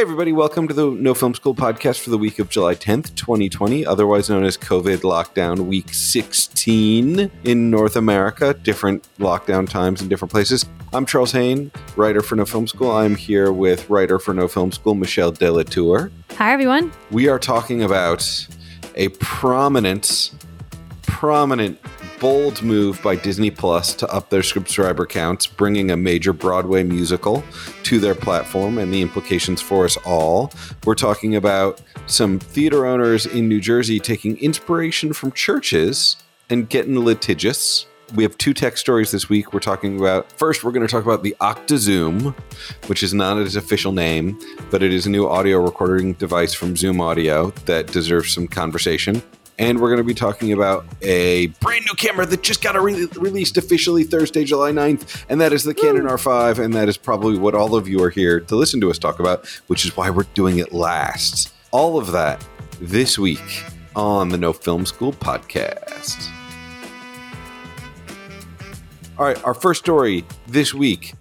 Hey, everybody, welcome to the No Film School podcast for the week of July 10th, 2020, otherwise known as COVID lockdown week 16 in North America, different lockdown times in different places. I'm Charles Haine, writer for No Film School. I'm here with writer for No Film School, Michelle Delatour. Hi, everyone. We are talking about a prominent, prominent bold move by Disney Plus to up their subscriber counts, bringing a major Broadway musical to their platform and the implications for us all. We're talking about some theater owners in New Jersey taking inspiration from churches and getting litigious. We have two tech stories this week. We're talking about first, we're going to talk about the OctaZoom, which is not its official name, but it is a new audio recording device from Zoom Audio that deserves some conversation and we're going to be talking about a brand new camera that just got re- released officially Thursday, July 9th, and that is the Canon R5, and that is probably what all of you are here to listen to us talk about, which is why we're doing it last. All of that this week on the No Film School podcast. All right, our first story this week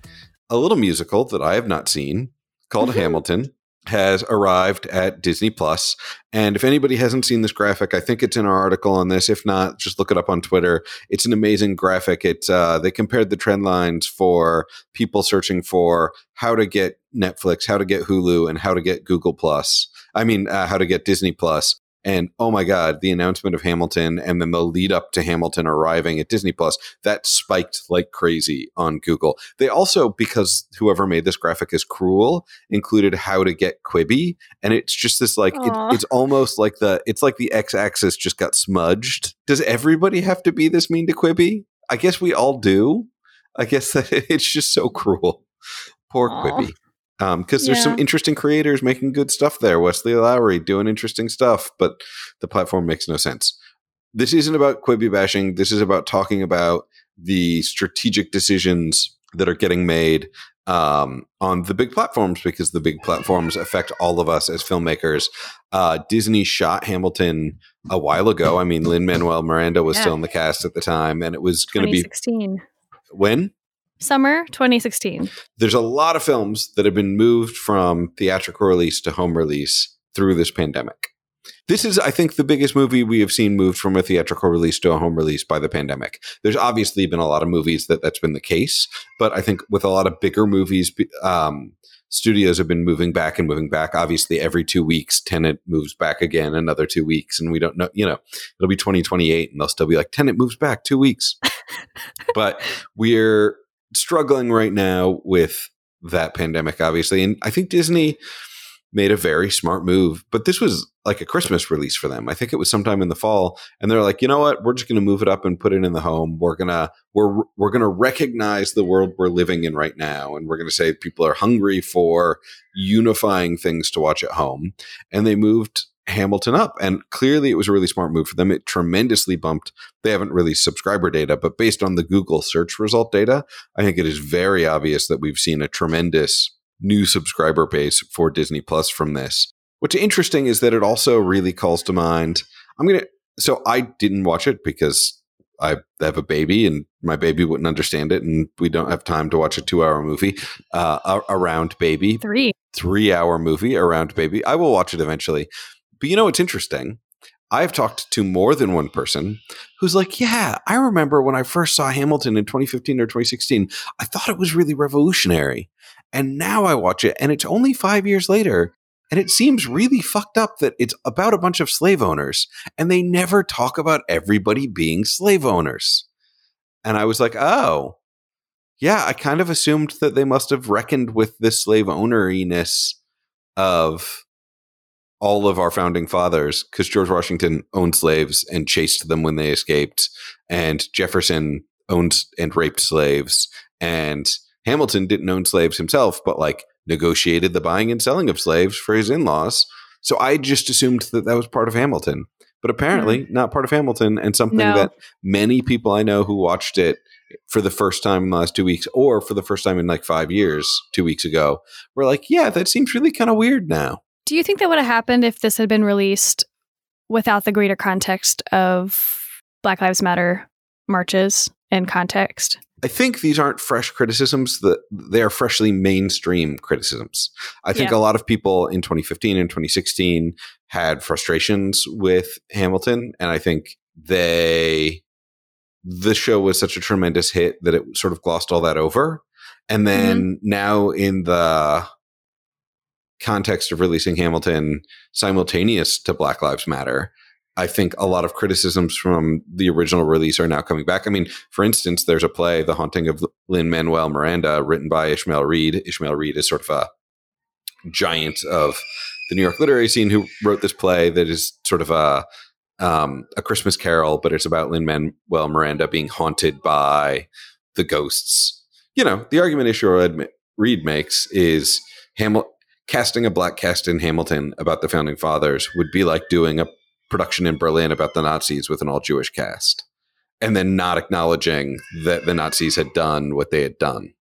a little musical that I have not seen called mm-hmm. Hamilton has arrived at Disney Plus. And if anybody hasn't seen this graphic, I think it's in our article on this. If not, just look it up on Twitter. It's an amazing graphic. It's uh, they compared the trend lines for people searching for how to get Netflix, how to get Hulu, and how to get Google Plus. I mean, uh, how to get Disney Plus. And oh my God, the announcement of Hamilton and then the lead up to Hamilton arriving at Disney Plus, that spiked like crazy on Google. They also, because whoever made this graphic is cruel, included how to get Quibi. And it's just this like, it, it's almost like the, it's like the x axis just got smudged. Does everybody have to be this mean to Quibi? I guess we all do. I guess that it's just so cruel. Poor Aww. Quibi because um, there's yeah. some interesting creators making good stuff there. Wesley Lowery doing interesting stuff, but the platform makes no sense. This isn't about Quibi bashing. This is about talking about the strategic decisions that are getting made um, on the big platforms because the big platforms affect all of us as filmmakers. Uh, Disney shot Hamilton a while ago. I mean, Lin Manuel Miranda was yeah. still in the cast at the time, and it was going to be 16. When? Summer 2016. There's a lot of films that have been moved from theatrical release to home release through this pandemic. This is, I think, the biggest movie we have seen moved from a theatrical release to a home release by the pandemic. There's obviously been a lot of movies that that's been the case, but I think with a lot of bigger movies, um, studios have been moving back and moving back. Obviously, every two weeks, Tenet moves back again another two weeks, and we don't know. You know, it'll be 2028, and they'll still be like Tenet moves back two weeks. but we're struggling right now with that pandemic, obviously. And I think Disney made a very smart move, but this was like a Christmas release for them. I think it was sometime in the fall, and they're like, you know what? We're just going to move it up and put it in the home. We're gonna we're we're gonna recognize the world we're living in right now, and we're to say people are hungry for unifying things to watch at home, and they moved Hamilton up. And clearly it was a really smart move for them. It tremendously bumped. They haven't released subscriber data, but based on the Google search result data, I think it is very obvious that we've seen a tremendous new subscriber base for Disney Plus from this. What's interesting is that it also really calls to mind. I'm going to, so I didn't watch it because I have a baby and my baby wouldn't understand it, and we don't have time to watch a two hour movie uh, around baby. Three. Three hour movie around baby. I will watch it eventually. But you know what's interesting? I've talked to more than one person who's like, Yeah, I remember when I first saw Hamilton in 2015 or 2016, I thought it was really revolutionary. And now I watch it, and it's only five years later. And it seems really fucked up that it's about a bunch of slave owners, and they never talk about everybody being slave owners. And I was like, Oh, yeah, I kind of assumed that they must have reckoned with this slave owneriness of all of our founding fathers, because George Washington owned slaves and chased them when they escaped, and Jefferson owned and raped slaves, and Hamilton didn't own slaves himself, but like negotiated the buying and selling of slaves for his in laws. So I just assumed that that was part of Hamilton, but apparently mm. not part of Hamilton, and something no. that many people I know who watched it for the first time in the last two weeks, or for the first time in like five years, two weeks ago, were like, yeah, that seems really kind of weird now. Do you think that would have happened if this had been released without the greater context of Black Lives Matter marches and context? I think these aren't fresh criticisms, that they are freshly mainstream criticisms. I think Yeah. a lot of people in 2015 and 2016 had frustrations with Hamilton, and I think they the show was such a tremendous hit that it sort of glossed all that over. And mm-hmm. then now in the context of releasing Hamilton simultaneous to Black Lives Matter, I think a lot of criticisms from the original release are now coming back. I mean, for instance, there's a play, The Haunting of Lin Manuel Miranda, written by Ishmael Reed. Ishmael Reed is sort of a giant of the New York literary scene who wrote this play that is sort of a um, a Christmas Carol, but it's about Lin Manuel Miranda being haunted by the ghosts. You know, the argument Ishmael Reed makes is Hamil- casting a black cast in Hamilton about the founding fathers would be like doing a production in Berlin about the Nazis with an all Jewish cast, and then not acknowledging that the Nazis had done what they had done.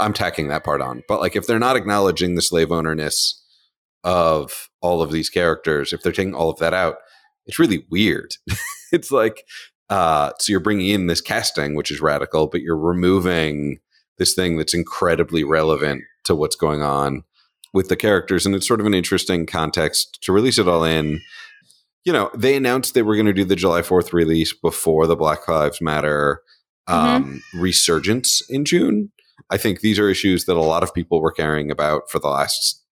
I'm tacking that part on, but like if they're not acknowledging the slave ownerness of all of these characters, if they're taking all of that out, it's really weird. it's like uh, so you're bringing in this casting, which is radical, but you're removing this thing that's incredibly relevant to what's going on with the characters, and it's sort of an interesting context to release it all in you know, they announced they were going to do the July 4th release before the Black Lives Matter um, resurgence in June. I think these are issues that a lot of people were caring about for the last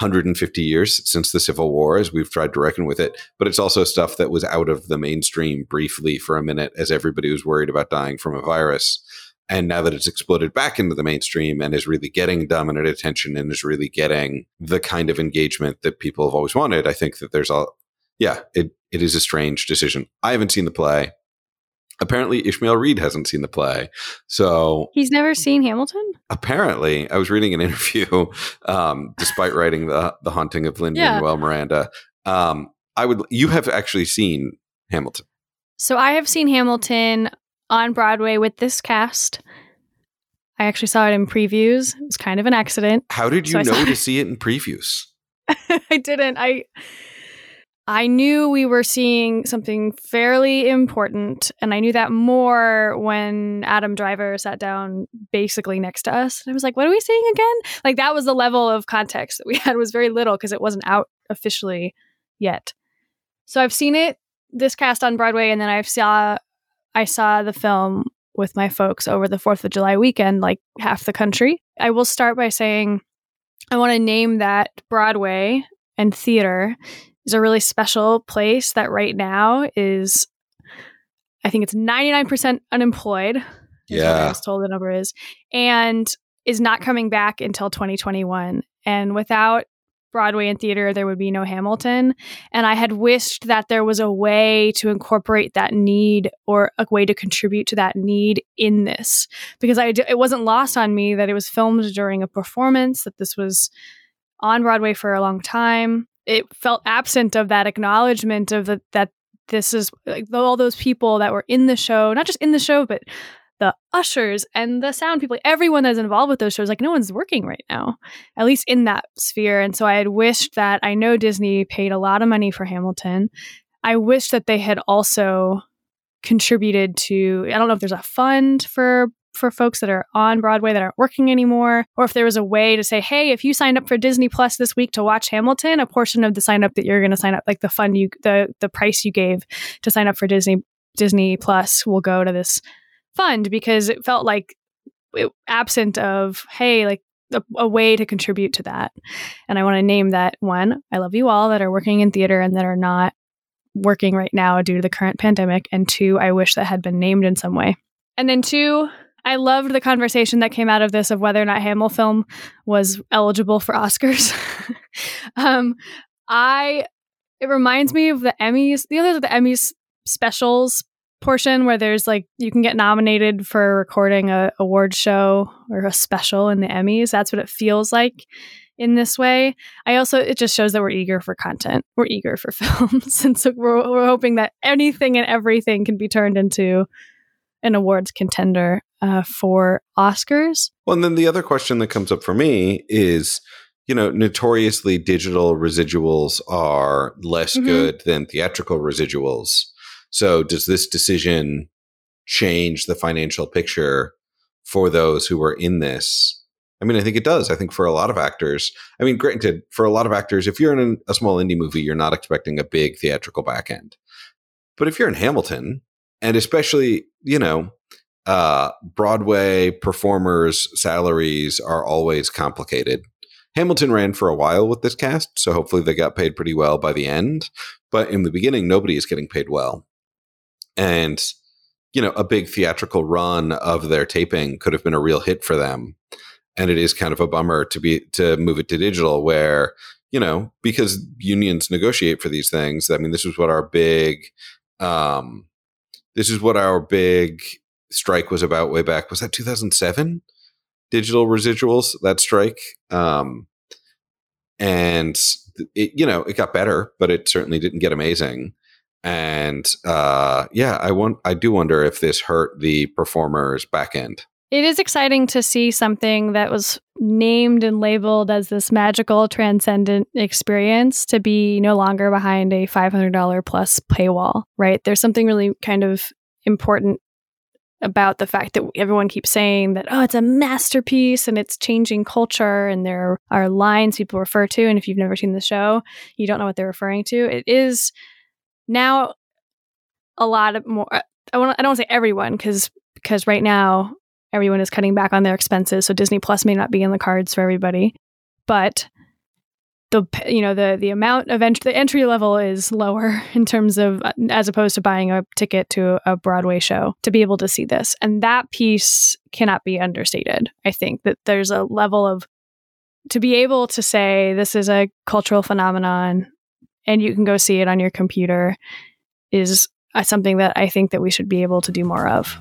150 years since the Civil War, as we've tried to reckon with it. But it's also stuff that was out of the mainstream briefly for a minute as everybody was worried about dying from a virus. And now that it's exploded back into the mainstream and is really getting dominant attention and is really getting the kind of engagement that people have always wanted, I think that there's a, yeah, it, it is a strange decision. I haven't seen the play. Apparently, Ishmael Reed hasn't seen the play. So He's never seen Hamilton? apparently, I was reading an interview, um, despite writing the the haunting of Lin Yeah. Manuel Miranda. Um, I would. You have actually seen Hamilton. So I have seen Hamilton on Broadway with this cast. I actually saw it in previews. It was kind of an accident. How did you So know to see it in previews? I didn't. I I knew we were seeing something fairly important, and I knew that more when Adam Driver sat down basically next to us. And I was like, "What are we seeing again?" Like that was the level of context that we had was very little because it wasn't out officially yet. So I've seen it this cast on Broadway, and then I've saw I saw the film with my folks over the Fourth of July weekend, like half the country. I will start by saying I want to name that Broadway and theater is a really special place that right now is, I think it's 99% unemployed. What I Yeah. was told the number is, and is not coming back until 2021. And without Broadway and theater, there would be no Hamilton. And I had wished that there was a way to incorporate that need or a way to contribute to that need in this because I it wasn't lost on me that it was filmed during a performance that this was on Broadway for a long time. It felt absent of that acknowledgement of the, that this is like all those people that were in the show, not just in the show, but the ushers and the sound people, everyone that's involved with those shows, like no one's working right now, at least in that sphere. And so I had wished that I know Disney paid a lot of money for Hamilton. I wish that they had also contributed to I don't know if there's a fund for for folks that are on Broadway that aren't working anymore, or if there was a way to say, hey, if you signed up for Disney Plus this week to watch Hamilton, a portion of the sign up that you're going to sign up, like the fund you, the the price you gave to sign up for Disney Disney Plus, will go to this fund because it felt like it, absent of hey, like a, a way to contribute to that. And I want to name that one. I love you all that are working in theater and that are not working right now due to the current pandemic. And two, I wish that had been named in some way. And then two, I loved the conversation that came out of this of whether or not Hamill film was eligible for Oscars. um, I it reminds me of the Emmys, the other the Emmys specials portion where there's like you can get nominated for recording a award show or a special in the Emmys. That's what it feels like in this way. I also it just shows that we're eager for content. We're eager for films, and so we're we're hoping that anything and everything can be turned into an awards contender uh, for Oscars. Well, and then the other question that comes up for me is, you know, notoriously digital residuals are less Mhm. good than theatrical residuals. So does this decision change the financial picture for those who were in this. I mean, I think it does. I think for a lot of actors, I mean, granted, for a lot of actors, if you're in a small indie movie, you're not expecting a big theatrical back end. But if you're in Hamilton, and especially, you know, uh, Broadway performers' salaries are always complicated. Hamilton ran for a while with this cast, so hopefully they got paid pretty well by the end. But in the beginning, nobody is getting paid well. And, you know, a big theatrical run of their taping could have been a real hit for them. And it is kind of a bummer to be to move it to digital where, you know, because unions negotiate for these things. I mean, this is what our big um this is what our big strike was about way back. Was that 2007? Digital residuals, that strike. Um, and it, you know, it got better, but it certainly didn't get amazing. And uh, yeah, I want, I do wonder if this hurt the performer's back end. It is exciting to see something that was named and labeled as this magical transcendent experience to be no longer behind a $500 plus paywall, right? There's something really kind of important about the fact that everyone keeps saying that, oh, it's a masterpiece and it's changing culture and there are lines people refer to. And if you've never seen the show, you don't know what they're referring to. It is now a lot of more. I want. I don't want to say everyone because because right now everyone is cutting back on their expenses, so Disney Plus may not be in the cards for everybody. But the you know the the amount of entry the entry level is lower in terms of uh, as opposed to buying a ticket to a Broadway show to be able to see this and that piece cannot be understated I think that there's a level of to be able to say this is a cultural phenomenon and you can go see it on your computer is something that I think that we should be able to do more of.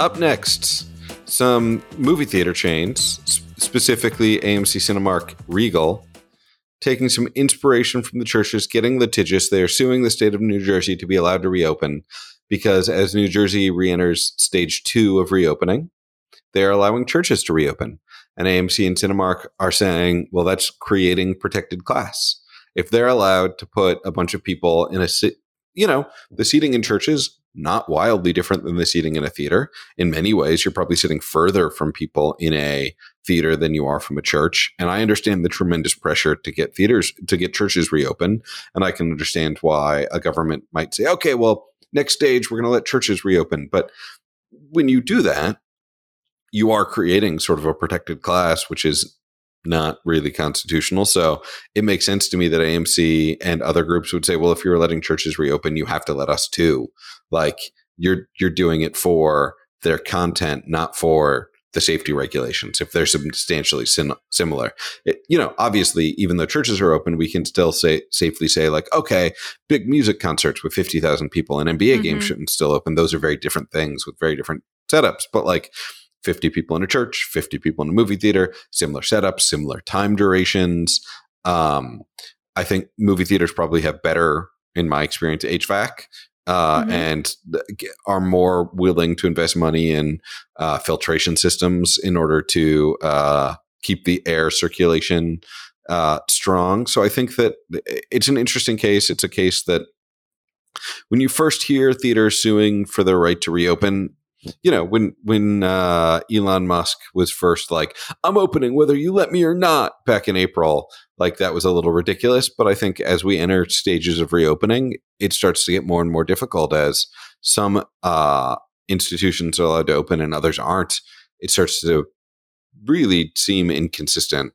Up next, some movie theater chains, specifically AMC Cinemark Regal, taking some inspiration from the churches getting litigious. They are suing the state of New Jersey to be allowed to reopen because as New Jersey re enters stage two of reopening, they are allowing churches to reopen. And AMC and Cinemark are saying, well, that's creating protected class. If they're allowed to put a bunch of people in a, you know, the seating in churches not wildly different than the seating in a theater. In many ways, you're probably sitting further from people in a theater than you are from a church. And I understand the tremendous pressure to get theaters, to get churches reopened. And I can understand why a government might say, okay, well, next stage, we're going to let churches reopen. But when you do that, you are creating sort of a protected class, which is not really constitutional. So it makes sense to me that AMC and other groups would say, well, if you're letting churches reopen, you have to let us too. Like you're you're doing it for their content, not for the safety regulations. If they're substantially sim- similar, it, you know, obviously, even though churches are open, we can still say safely say like, okay, big music concerts with fifty thousand people and NBA mm-hmm. games shouldn't still open. Those are very different things with very different setups. But like 50 people in a church, 50 people in a movie theater, similar setups, similar time durations. Um, I think movie theaters probably have better, in my experience, HVAC. Uh, mm-hmm. and are more willing to invest money in uh, filtration systems in order to uh, keep the air circulation uh, strong. So I think that it's an interesting case. It's a case that when you first hear theaters suing for their right to reopen, you know when when uh, Elon Musk was first like I'm opening whether you let me or not back in April like that was a little ridiculous but I think as we enter stages of reopening it starts to get more and more difficult as some uh, institutions are allowed to open and others aren't. It starts to really seem inconsistent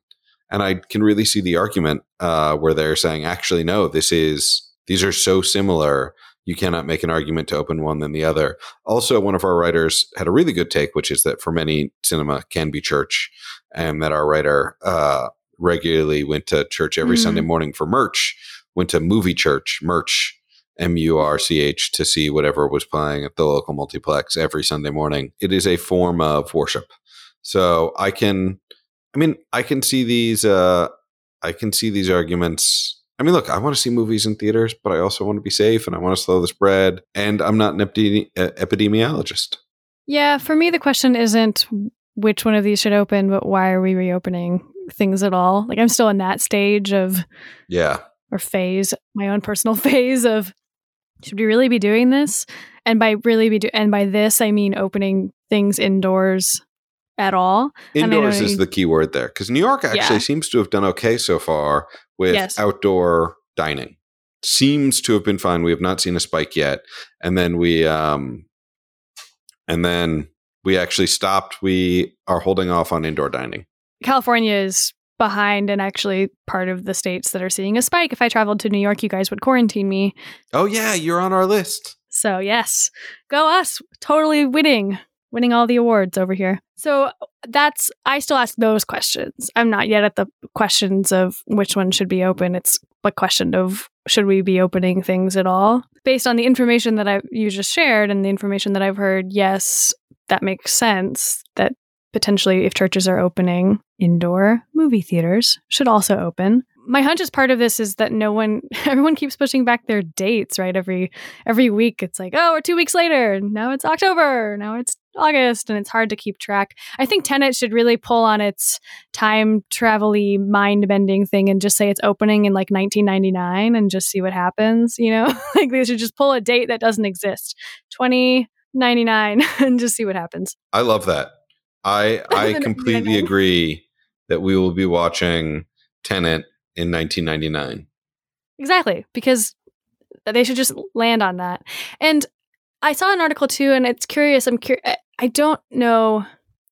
and I can really see the argument uh, where they're saying actually no this is these are so similar you cannot make an argument to open one than the other. Also, one of our writers had a really good take, which is that for many, cinema can be church, and that our writer uh, regularly went to church every mm. Sunday morning for merch, went to movie church, merch, M U R C H, to see whatever was playing at the local multiplex every Sunday morning. It is a form of worship. So I can, I mean, I can see these, uh, I can see these arguments I mean, look, I want to see movies in theaters, but I also want to be safe and I want to slow the spread. And I'm not an epidemiologist. Yeah, for me, the question isn't which one of these should open, but why are we reopening things at all? Like, I'm still in that stage of, yeah, or phase, my own personal phase of should we really be doing this? And by really be do- and by this I mean opening things indoors at all. Indoors is the key word there because New York actually yeah. seems to have done okay so far with yes. outdoor dining. Seems to have been fine. We have not seen a spike yet, and then we um, and then we actually stopped. We are holding off on indoor dining. California is behind and actually part of the states that are seeing a spike. If I traveled to New York, you guys would quarantine me. Oh yeah, you're on our list. So yes, go us. Totally winning, winning all the awards over here. So that's I still ask those questions. I'm not yet at the questions of which one should be open. It's a question of should we be opening things at all? Based on the information that I you just shared and the information that I've heard, yes, that makes sense that potentially if churches are opening indoor movie theaters should also open my hunch as part of this is that no one everyone keeps pushing back their dates right every every week it's like oh we're two weeks later now it's october now it's august and it's hard to keep track. I think tenet should really pull on its time travel-y mind-bending thing and just say it's opening in like 1999 and just see what happens you know? Like they should just pull a date that doesn't exist. 2099 and just see what happens. I love that. I i completely agree that we will be watching Tenet in 1999. Exactly, because they should just land on that. And I saw an article too, and it's curious. I'm curious. I don't know.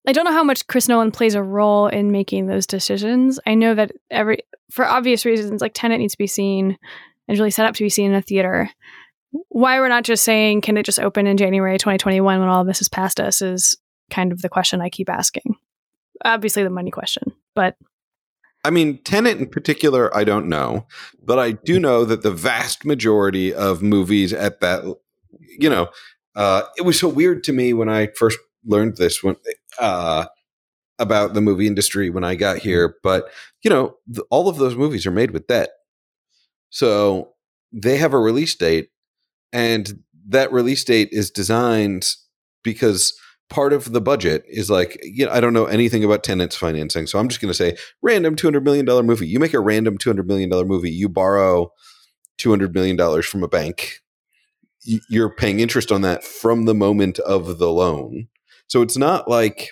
I don't know how much Chris Nolan plays a role in making those decisions. I know that every, for obvious reasons, like Tenet needs to be seen and really set up to be seen in a theater. Why we're not just saying, can it just open in January 2021 when all of this is past us is kind of the question I keep asking. Obviously, the money question, but I mean, Tenet in particular, I don't know, but I do mm. know that the vast majority of movies at that, you know, uh, it was so weird to me when I first learned this when uh, about the movie industry when I got here. But you know, the, all of those movies are made with debt, so they have a release date, and that release date is designed because part of the budget is like, you know, I don't know anything about Tenet's financing. So I'm just going to say random $200 million movie. You make a random $200 million movie, you borrow $200 million from a bank. You're paying interest on that from the moment of the loan. So it's not like,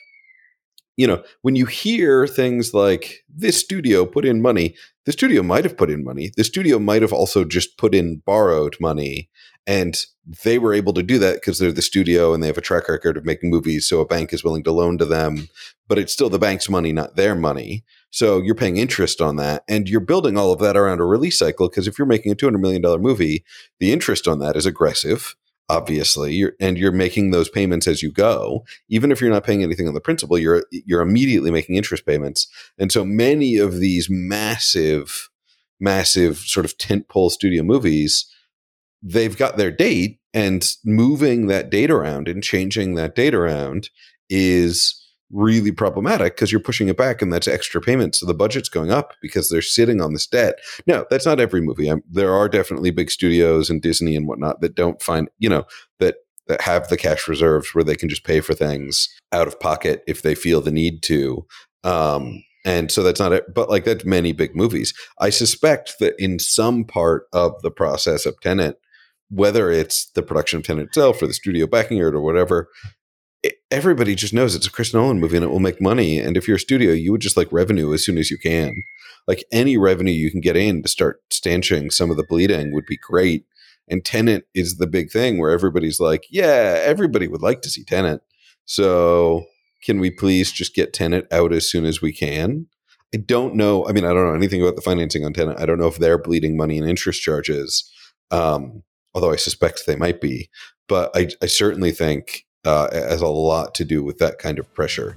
you know, when you hear things like this studio put in money, the studio might have put in money. The studio might have also just put in borrowed money and they were able to do that because they're the studio and they have a track record of making movies. So a bank is willing to loan to them, but it's still the bank's money, not their money. So you're paying interest on that. And you're building all of that around a release cycle because if you're making a $200 million movie, the interest on that is aggressive obviously you're, and you're making those payments as you go. Even if you're not paying anything on the principal you're you're immediately making interest payments. And so many of these massive massive sort of tentpole studio movies they've got their date and moving that date around and changing that date around is really problematic because you're pushing it back and that's extra payments. So the budget's going up because they're sitting on this debt. No, that's not every movie. I'm, there are definitely big studios and Disney and whatnot that don't find, you know, that that have the cash reserves where they can just pay for things out of pocket if they feel the need to. Um, and so that's not it, but like that's many big movies. I suspect that in some part of the process of Tenet, whether it's the production of Tenet itself or the studio backing it or whatever, everybody just knows it's a Chris Nolan movie and it will make money. And if you're a studio, you would just like revenue as soon as you can. Like any revenue you can get in to start stanching some of the bleeding would be great. And Tenet is the big thing where everybody's like, yeah, everybody would like to see Tenet. So can we please just get Tenet out as soon as we can? I don't know. I mean, I don't know anything about the financing on Tenet. I don't know if they're bleeding money and interest charges. Um, although I suspect they might be. But I, I certainly think uh, has a lot to do with that kind of pressure.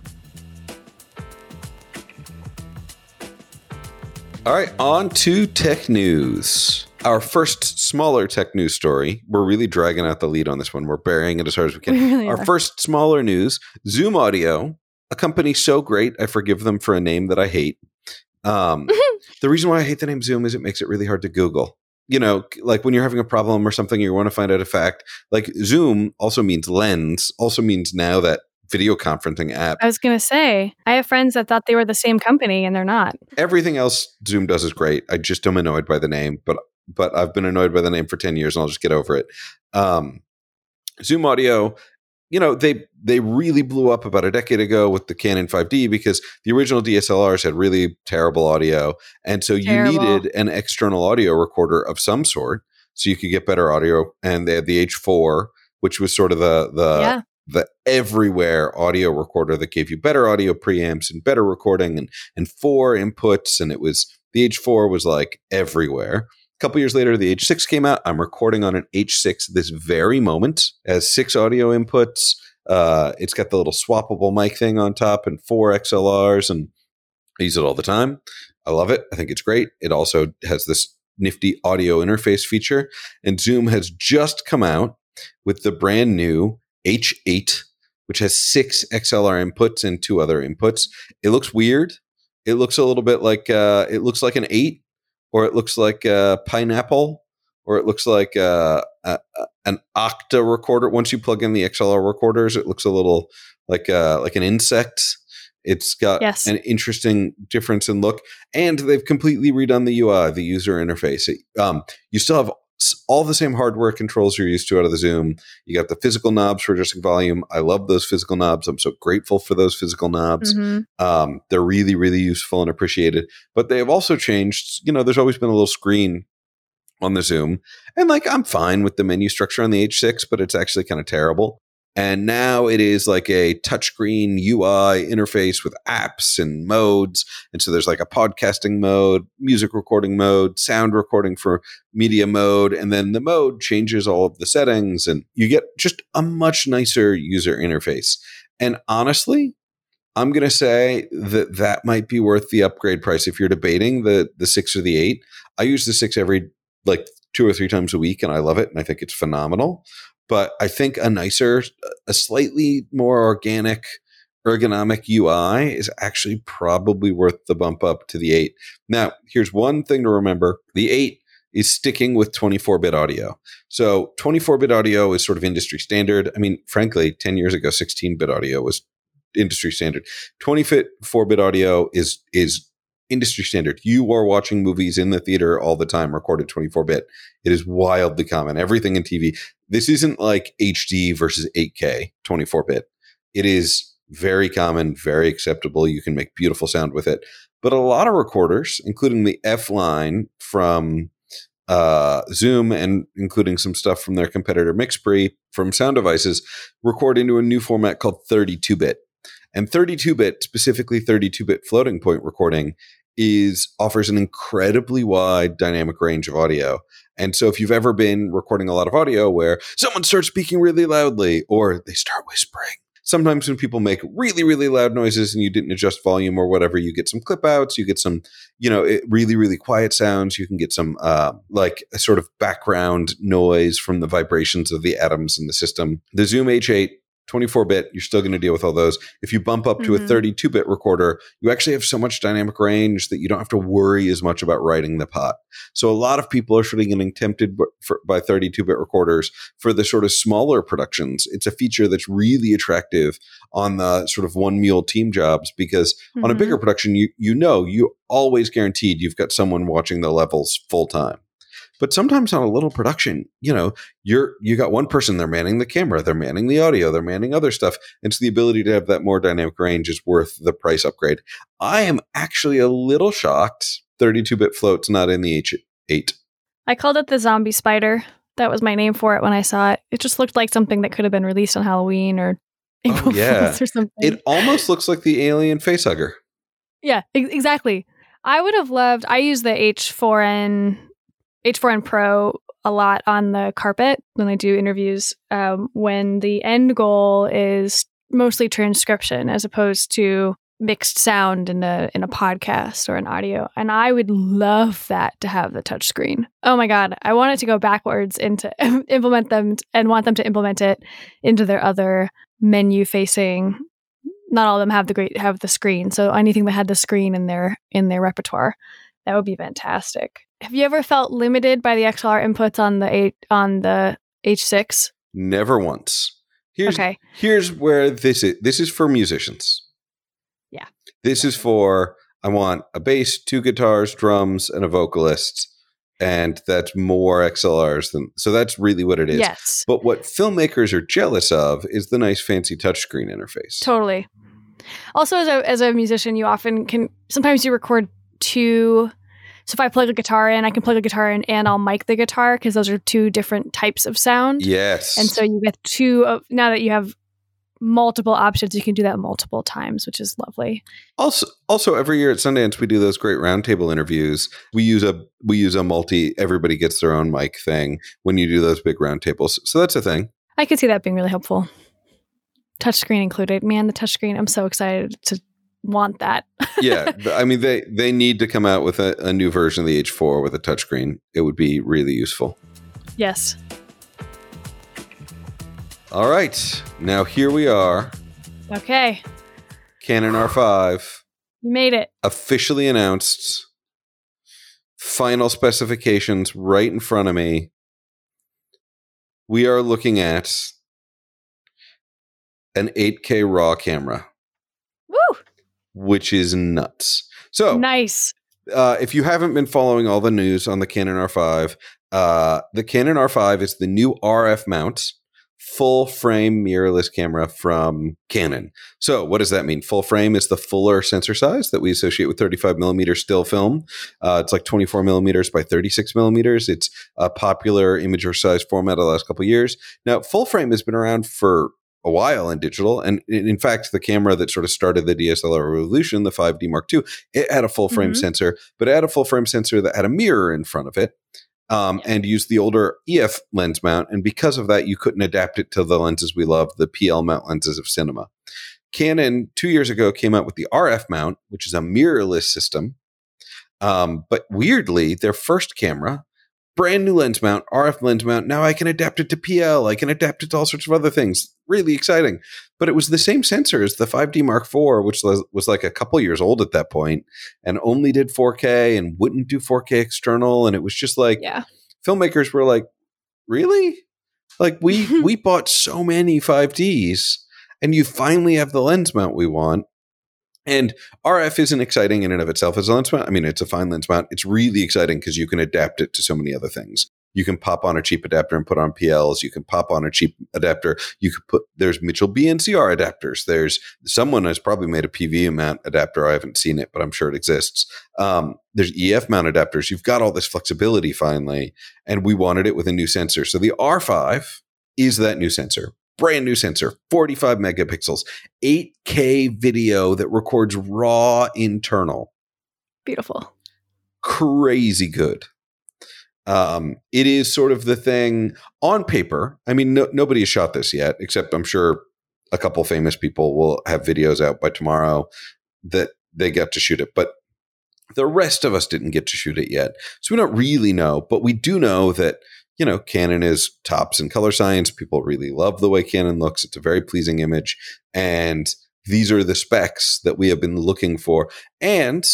All right, on to tech news. Our first smaller tech news story. We're really dragging out the lead on this one. We're burying it as hard as we can. We really Our are. first smaller news Zoom Audio, a company so great, I forgive them for a name that I hate. Um, the reason why I hate the name Zoom is it makes it really hard to Google you know, like when you're having a problem or something, you want to find out a fact. Like Zoom also means Lens, also means now that video conferencing app. I was going to say, I have friends that thought they were the same company and they're not. Everything else Zoom does is great. I just am annoyed by the name, but but I've been annoyed by the name for 10 years and I'll just get over it. Um, Zoom Audio, you know, they they really blew up about a decade ago with the Canon 5D because the original DSLRs had really terrible audio, and so terrible. you needed an external audio recorder of some sort so you could get better audio. And they had the H4, which was sort of the the yeah. the everywhere audio recorder that gave you better audio preamps and better recording and and four inputs, and it was the H4 was like everywhere couple years later, the H6 came out. I'm recording on an H6 this very moment. Has six audio inputs. Uh, it's got the little swappable mic thing on top and four XLRs, and I use it all the time. I love it. I think it's great. It also has this nifty audio interface feature. And Zoom has just come out with the brand new H8, which has six XLR inputs and two other inputs. It looks weird. It looks a little bit like uh, it looks like an eight, or it looks like a pineapple, or it looks like a, a, an Octa recorder. Once you plug in the XLR recorders, it looks a little like a, like an insect. It's got yes. an interesting difference in look, and they've completely redone the UI, the user interface. Um, you still have all the same hardware controls you're used to out of the Zoom. You got the physical knobs for adjusting volume. I love those physical knobs. I'm so grateful for those physical knobs. Mm-hmm. Um, they're really, really useful and appreciated. But they have also changed. You know, there's always been a little screen on the Zoom, and like I'm fine with the menu structure on the H6, but it's actually kind of terrible. And now it is like a touchscreen UI interface with apps and modes. And so there's like a podcasting mode, music recording mode, sound recording for media mode. And then the mode changes all of the settings and you get just a much nicer user interface. And honestly, I'm going to say that that might be worth the upgrade price if you're debating the the 6 or the 8. I use the 6 every like two or three times a week and I love it and I think it's phenomenal but I think a nicer, a slightly more organic, ergonomic UI is actually probably worth the bump up to the 8. Now, here's one thing to remember the 8 is sticking with 24 bit audio. So 24 bit audio is sort of industry standard. I mean, frankly, 10 years ago, 16 bit audio was industry standard. 24 bit audio is, is industry standard. You are watching movies in the theater all the time, recorded 24 bit. It is wildly common. Everything in TV. This isn't like HD versus 8K 24 bit. It is very common, very acceptable. You can make beautiful sound with it. But a lot of recorders, including the F line from uh, Zoom and including some stuff from their competitor Mixpre from Sound Devices, record into a new format called 32 bit. And 32 bit, specifically 32 bit floating point recording, is offers an incredibly wide dynamic range of audio. And so if you've ever been recording a lot of audio where someone starts speaking really loudly or they start whispering, sometimes when people make really really loud noises and you didn't adjust volume or whatever you get some clip outs you get some you know it, really really quiet sounds you can get some uh, like a sort of background noise from the vibrations of the atoms in the system the zoom h8 24 bit, you're still going to deal with all those. If you bump up to mm-hmm. a 32 bit recorder, you actually have so much dynamic range that you don't have to worry as much about writing the pot. So a lot of people are sort of getting tempted by 32 bit recorders for the sort of smaller productions. It's a feature that's really attractive on the sort of one mule team jobs because mm-hmm. on a bigger mm-hmm. production, you, you know, you always guaranteed you've got someone watching the levels full time. But sometimes on a little production, you know, you're you got one person, they're manning the camera, they're manning the audio, they're manning other stuff. And so the ability to have that more dynamic range is worth the price upgrade. I am actually a little shocked 32-bit float's not in the H8. I called it the zombie spider. That was my name for it when I saw it. It just looked like something that could have been released on Halloween or oh, April oh, yeah. or something. It almost looks like the alien facehugger. Yeah, exactly. I would have loved. I use the H4n H4n Pro a lot on the carpet when I do interviews um, when the end goal is mostly transcription as opposed to mixed sound in a in a podcast or an audio. And i would love that to have the touchscreen oh my god i want it to go backwards into implement them and want them to implement it into their other menu facing. Not all of them have the great have the screen so anything that had the screen in their in their repertoire that would be fantastic have you ever felt limited by the XLR inputs on the eight on the H6? Never once. Here's, okay. Here's where this is. This is for musicians. Yeah. This is for I want a bass, two guitars, drums, and a vocalist, and that's more XLRs than so that's really what it is. Yes. But what filmmakers are jealous of is the nice fancy touchscreen interface. Totally. Also, as a as a musician, you often can sometimes you record two. So if I plug a guitar in, I can plug a guitar in and I'll mic the guitar because those are two different types of sound. Yes. And so you get two of now that you have multiple options, you can do that multiple times, which is lovely. Also, also every year at Sundance we do those great roundtable interviews. We use a we use a multi. Everybody gets their own mic thing when you do those big roundtables. So that's a thing. I could see that being really helpful. Touchscreen included. Man, the touchscreen. I'm so excited to want that. yeah, I mean they they need to come out with a, a new version of the H4 with a touchscreen. It would be really useful. Yes. All right, now here we are. Okay. Canon R5 You made it. officially announced. Final specifications right in front of me. We are looking at an 8K RAW camera! Which is nuts. So, Nice. uh, if you haven't been following all the news on the Canon R5, uh, the Canon R5 is the new RF mount, full frame mirrorless camera from Canon. So, what does that mean? Full frame is the fuller sensor size that we associate with 35 millimeter still film. Uh, it's like 24 millimeters by 36 millimeters. It's a popular imager size format of the last couple of years. Now, full frame has been around for a while in digital. And in fact, the camera that sort of started the DSLR revolution, the 5D Mark II, it had a full frame Mhm. sensor, but it had a full frame sensor that had a mirror in front of it. Um, and used the older EF lens mount, and because of that, you couldn't adapt it to the lenses we love, the PL mount lenses of cinema. Canon two years ago came out with the RF mount, which is a mirrorless system. Um, but weirdly, their first camera, brand new lens mount, RF lens mount. Now I can adapt it to PL. I can adapt it to all sorts of other things. Really exciting. But it was the same sensor as the 5D Mark IV, which was, was like a couple years old at that point and only did 4K and wouldn't do 4K external. And it was just like Yeah. filmmakers were like, really? Like we we bought so many 5Ds and you finally have the lens mount we want. And RF isn't exciting in and of itself as a lens mount. I mean, it's a fine lens mount. It's really exciting because you can adapt it to so many other things. You can pop on a cheap adapter and put on PLs. You can pop on a cheap adapter. You could put there's Mitchell BNCR adapters. There's someone has probably made a PV mount adapter. I haven't seen it, but I'm sure it exists. Um, there's EF mount adapters. You've got all this flexibility finally, and we wanted it with a new sensor. So the R5 is that new sensor. Brand new sensor, 45 megapixels, 8K video that records raw internal Beautiful. crazy good. Um, it is sort of the thing on paper. I mean, no, nobody has shot this yet, except I'm sure a couple famous people will have videos out by tomorrow that they got to shoot it. But the rest of us didn't get to shoot it yet. So we don't really know, but we do know that, you know, Canon is tops in color science. People really love the way Canon looks. It's a very pleasing image. And these are the specs that we have been looking for. And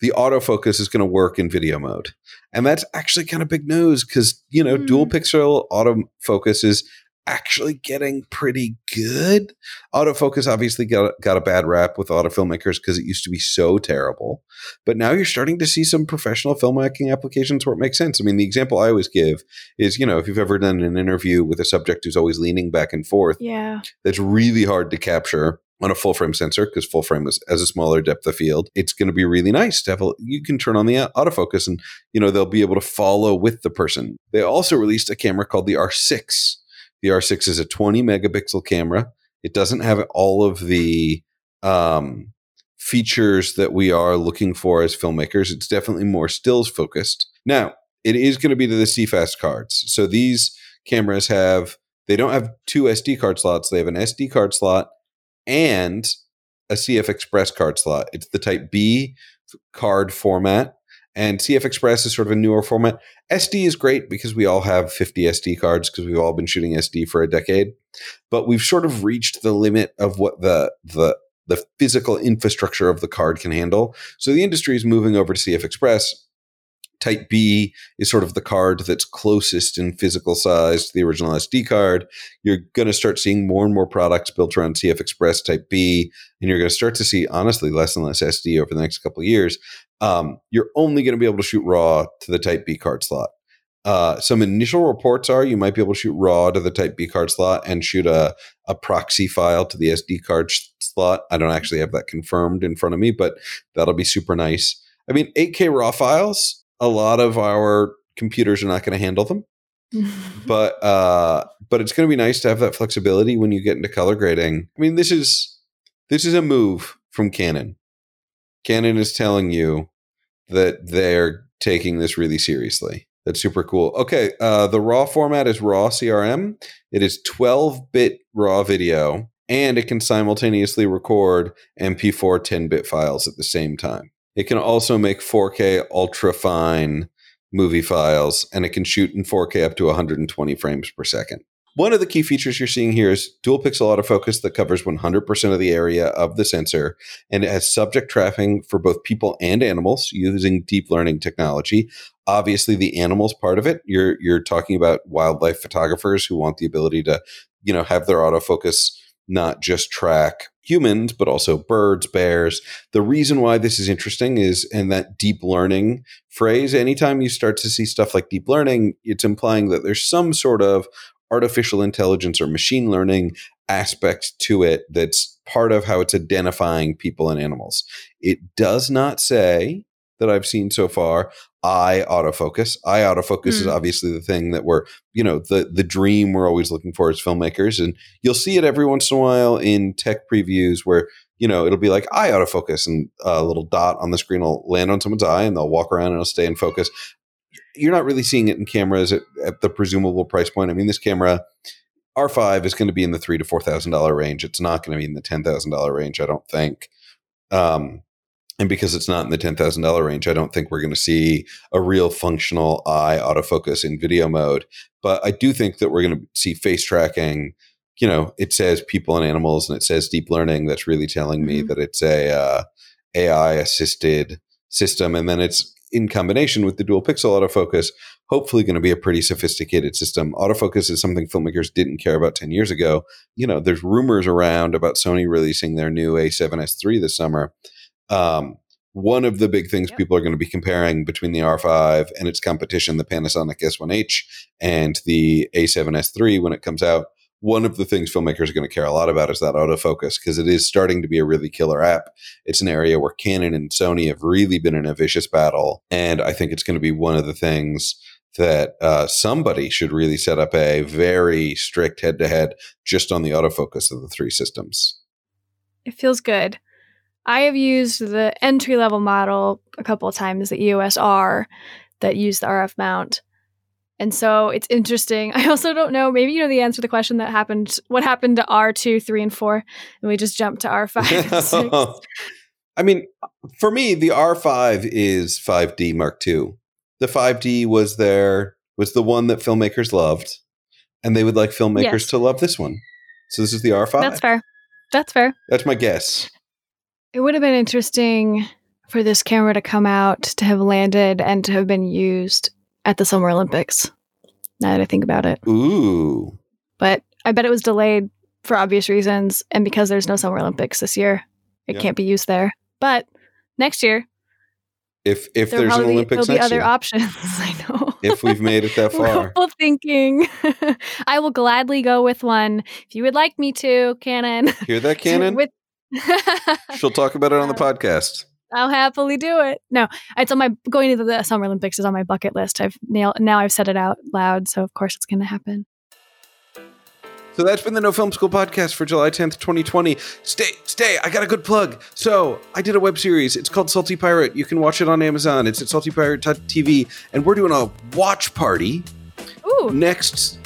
the autofocus is going to work in video mode. And that's actually kind of big news because, you know, Hmm. dual pixel autofocus is actually getting pretty good. Autofocus obviously got, got a bad rap with auto filmmakers because it used to be so terrible. But now you're starting to see some professional filmmaking applications where it makes sense. I mean, the example I always give is, you know, if you've ever done an interview with a subject who's always leaning back and forth, Yeah. that's really hard to capture on a full frame sensor because full frame is, has a smaller depth of field. It's going to be really nice to have a, you can turn on the uh, autofocus and you know they'll be able to follow with the person. They also released a camera called the R6. The R6 is a 20 megapixel camera. It doesn't have all of the um, features that we are looking for as filmmakers. It's definitely more stills focused. Now, it is going to be to the CFast cards. So these cameras have they don't have two SD card slots. They have an SD card slot and a CF Express card slot. It's the Type B card format. And CF Express is sort of a newer format. SD is great because we all have 50 SD cards because we've all been shooting SD for a decade. But we've sort of reached the limit of what the the the physical infrastructure of the card can handle. So the industry is moving over to CF Express. Type B is sort of the card that's closest in physical size to the original SD card. You're going to start seeing more and more products built around CF Express Type B, and you're going to start to see, honestly, less and less SD over the next couple of years. Um, you're only going to be able to shoot raw to the Type B card slot. Uh, some initial reports are you might be able to shoot raw to the Type B card slot and shoot a, a proxy file to the SD card sh- slot. I don't actually have that confirmed in front of me, but that'll be super nice. I mean, 8K raw files, a lot of our computers are not going to handle them, but uh, but it's going to be nice to have that flexibility when you get into color grading. I mean, this is this is a move from Canon. Canon is telling you that they're taking this really seriously. That's super cool. Okay, uh, the RAW format is RAW CRM. It is 12 bit RAW video, and it can simultaneously record MP4 10 bit files at the same time. It can also make 4K ultra fine movie files, and it can shoot in 4K up to 120 frames per second. One of the key features you're seeing here is dual pixel autofocus that covers 100% of the area of the sensor, and it has subject tracking for both people and animals using deep learning technology. Obviously, the animals part of it, you're you're talking about wildlife photographers who want the ability to, you know, have their autofocus not just track humans, but also birds, bears. The reason why this is interesting is in that deep learning phrase, anytime you start to see stuff like deep learning, it's implying that there's some sort of artificial intelligence or machine learning aspect to it that's part of how it's identifying people and animals. It does not say that I've seen so far eye autofocus. Eye autofocus mm. is obviously the thing that we're, you know, the the dream we're always looking for as filmmakers and you'll see it every once in a while in tech previews where you know, it'll be like eye autofocus and a little dot on the screen will land on someone's eye and they'll walk around and it'll stay in focus you're not really seeing it in cameras at, at the presumable price point. I mean, this camera R5 is going to be in the three to four thousand dollar range. It's not going to be in the ten thousand dollar range, I don't think. Um, and because it's not in the ten thousand dollar range, I don't think we're going to see a real functional eye autofocus in video mode. But I do think that we're going to see face tracking. You know, it says people and animals, and it says deep learning. That's really telling me mm-hmm. that it's a uh, AI assisted system, and then it's in combination with the dual pixel autofocus, hopefully going to be a pretty sophisticated system. Autofocus is something filmmakers didn't care about 10 years ago. You know, there's rumors around about Sony releasing their new A7S III this summer. Um, one of the big things yep. people are going to be comparing between the R5 and its competition, the Panasonic S1H, and the A7S III when it comes out one of the things filmmakers are going to care a lot about is that autofocus because it is starting to be a really killer app. It's an area where Canon and Sony have really been in a vicious battle. And I think it's going to be one of the things that uh, somebody should really set up a very strict head to head just on the autofocus of the three systems. It feels good. I have used the entry level model a couple of times, the EOS R that used the RF mount. And so it's interesting. I also don't know. Maybe you know the answer to the question that happened. What happened to R two, three, and four, and we just jumped to R five. I mean, for me, the R five is five D Mark II. The five D was there was the one that filmmakers loved, and they would like filmmakers yes. to love this one. So this is the R five. That's fair. That's fair. That's my guess. It would have been interesting for this camera to come out to have landed and to have been used at the Summer Olympics. Now that I think about it. Ooh. But I bet it was delayed for obvious reasons, and because there's no Summer Olympics this year, it can't be used there. But next year, if if there's an Olympics, there'll be other year. options. I know. If we've made it that far, Wishful thinking. I will gladly go with one if you would like me to, Canon. Hear that, Canon? with- She'll talk about it on the um, podcast. I'll happily do it. No, it's on my going to the Summer Olympics is on my bucket list. I've nailed now. I've said it out loud, so of course it's going to happen. So that's been the No Film School podcast for July 10th, 2020. Stay, stay. I got a good plug. So I did a web series. It's called Salty Pirate. You can watch it on Amazon. It's at saltypirate.tv. And we're doing a watch party Ooh. next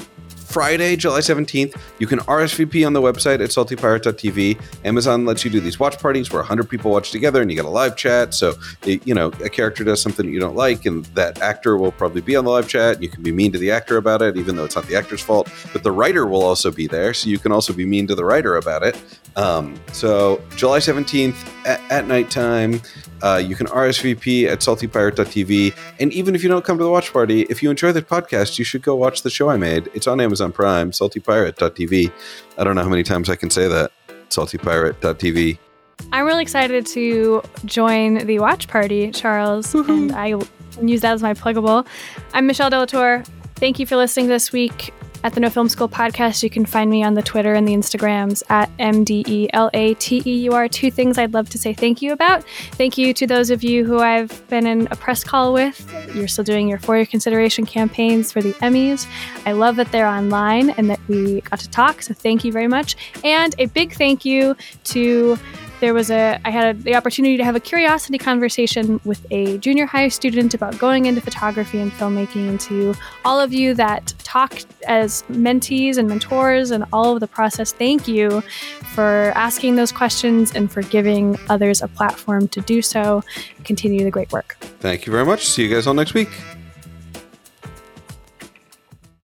Friday, July 17th. You can RSVP on the website at saltypirate.tv. Amazon lets you do these watch parties where 100 people watch together and you get a live chat. So, it, you know, a character does something you don't like, and that actor will probably be on the live chat. You can be mean to the actor about it, even though it's not the actor's fault. But the writer will also be there. So you can also be mean to the writer about it. Um, so, July 17th at, at nighttime. Uh, you can RSVP at saltypirate.tv. And even if you don't come to the watch party, if you enjoy the podcast, you should go watch the show I made. It's on Amazon Prime, saltypirate.tv. I don't know how many times I can say that. Saltypirate.tv. I'm really excited to join the watch party, Charles, Woo-hoo. and I use that as my pluggable. I'm Michelle DeLateur. Thank you for listening this week at the No Film School podcast. You can find me on the Twitter and the Instagrams at M-D-E-L-A-T-E-U-R. Two things I'd love to say thank you about. Thank you to those of you who I've been in a press call with. You're still doing your for your consideration campaigns for the Emmys. I love that they're online and that we got to talk. So thank you very much. And a big thank you to there was a I had a, the opportunity to have a curiosity conversation with a junior high student about going into photography and filmmaking and to all of you that talked as mentees and mentors and all of the process thank you for asking those questions and for giving others a platform to do so. Continue the great work. Thank you very much. See you guys all next week